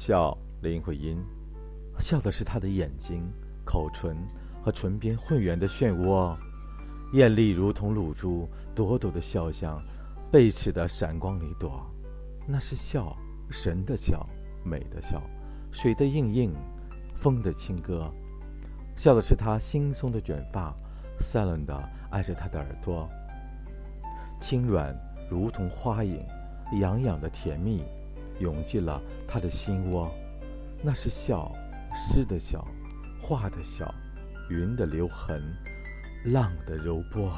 笑，林徽因，笑的是她的眼睛、口唇和唇边混圆的漩涡，艳丽如同露珠，朵朵的笑像贝齿的闪光里躲，那是笑，神的笑，美的笑，水的映映，风的轻歌。笑的是她惺忪的卷发，散乱的挨着她的耳朵，轻软如同花影，痒痒的甜蜜，涌进了他的心窝。那是笑，诗的笑，画的笑，云的留痕，浪的柔波。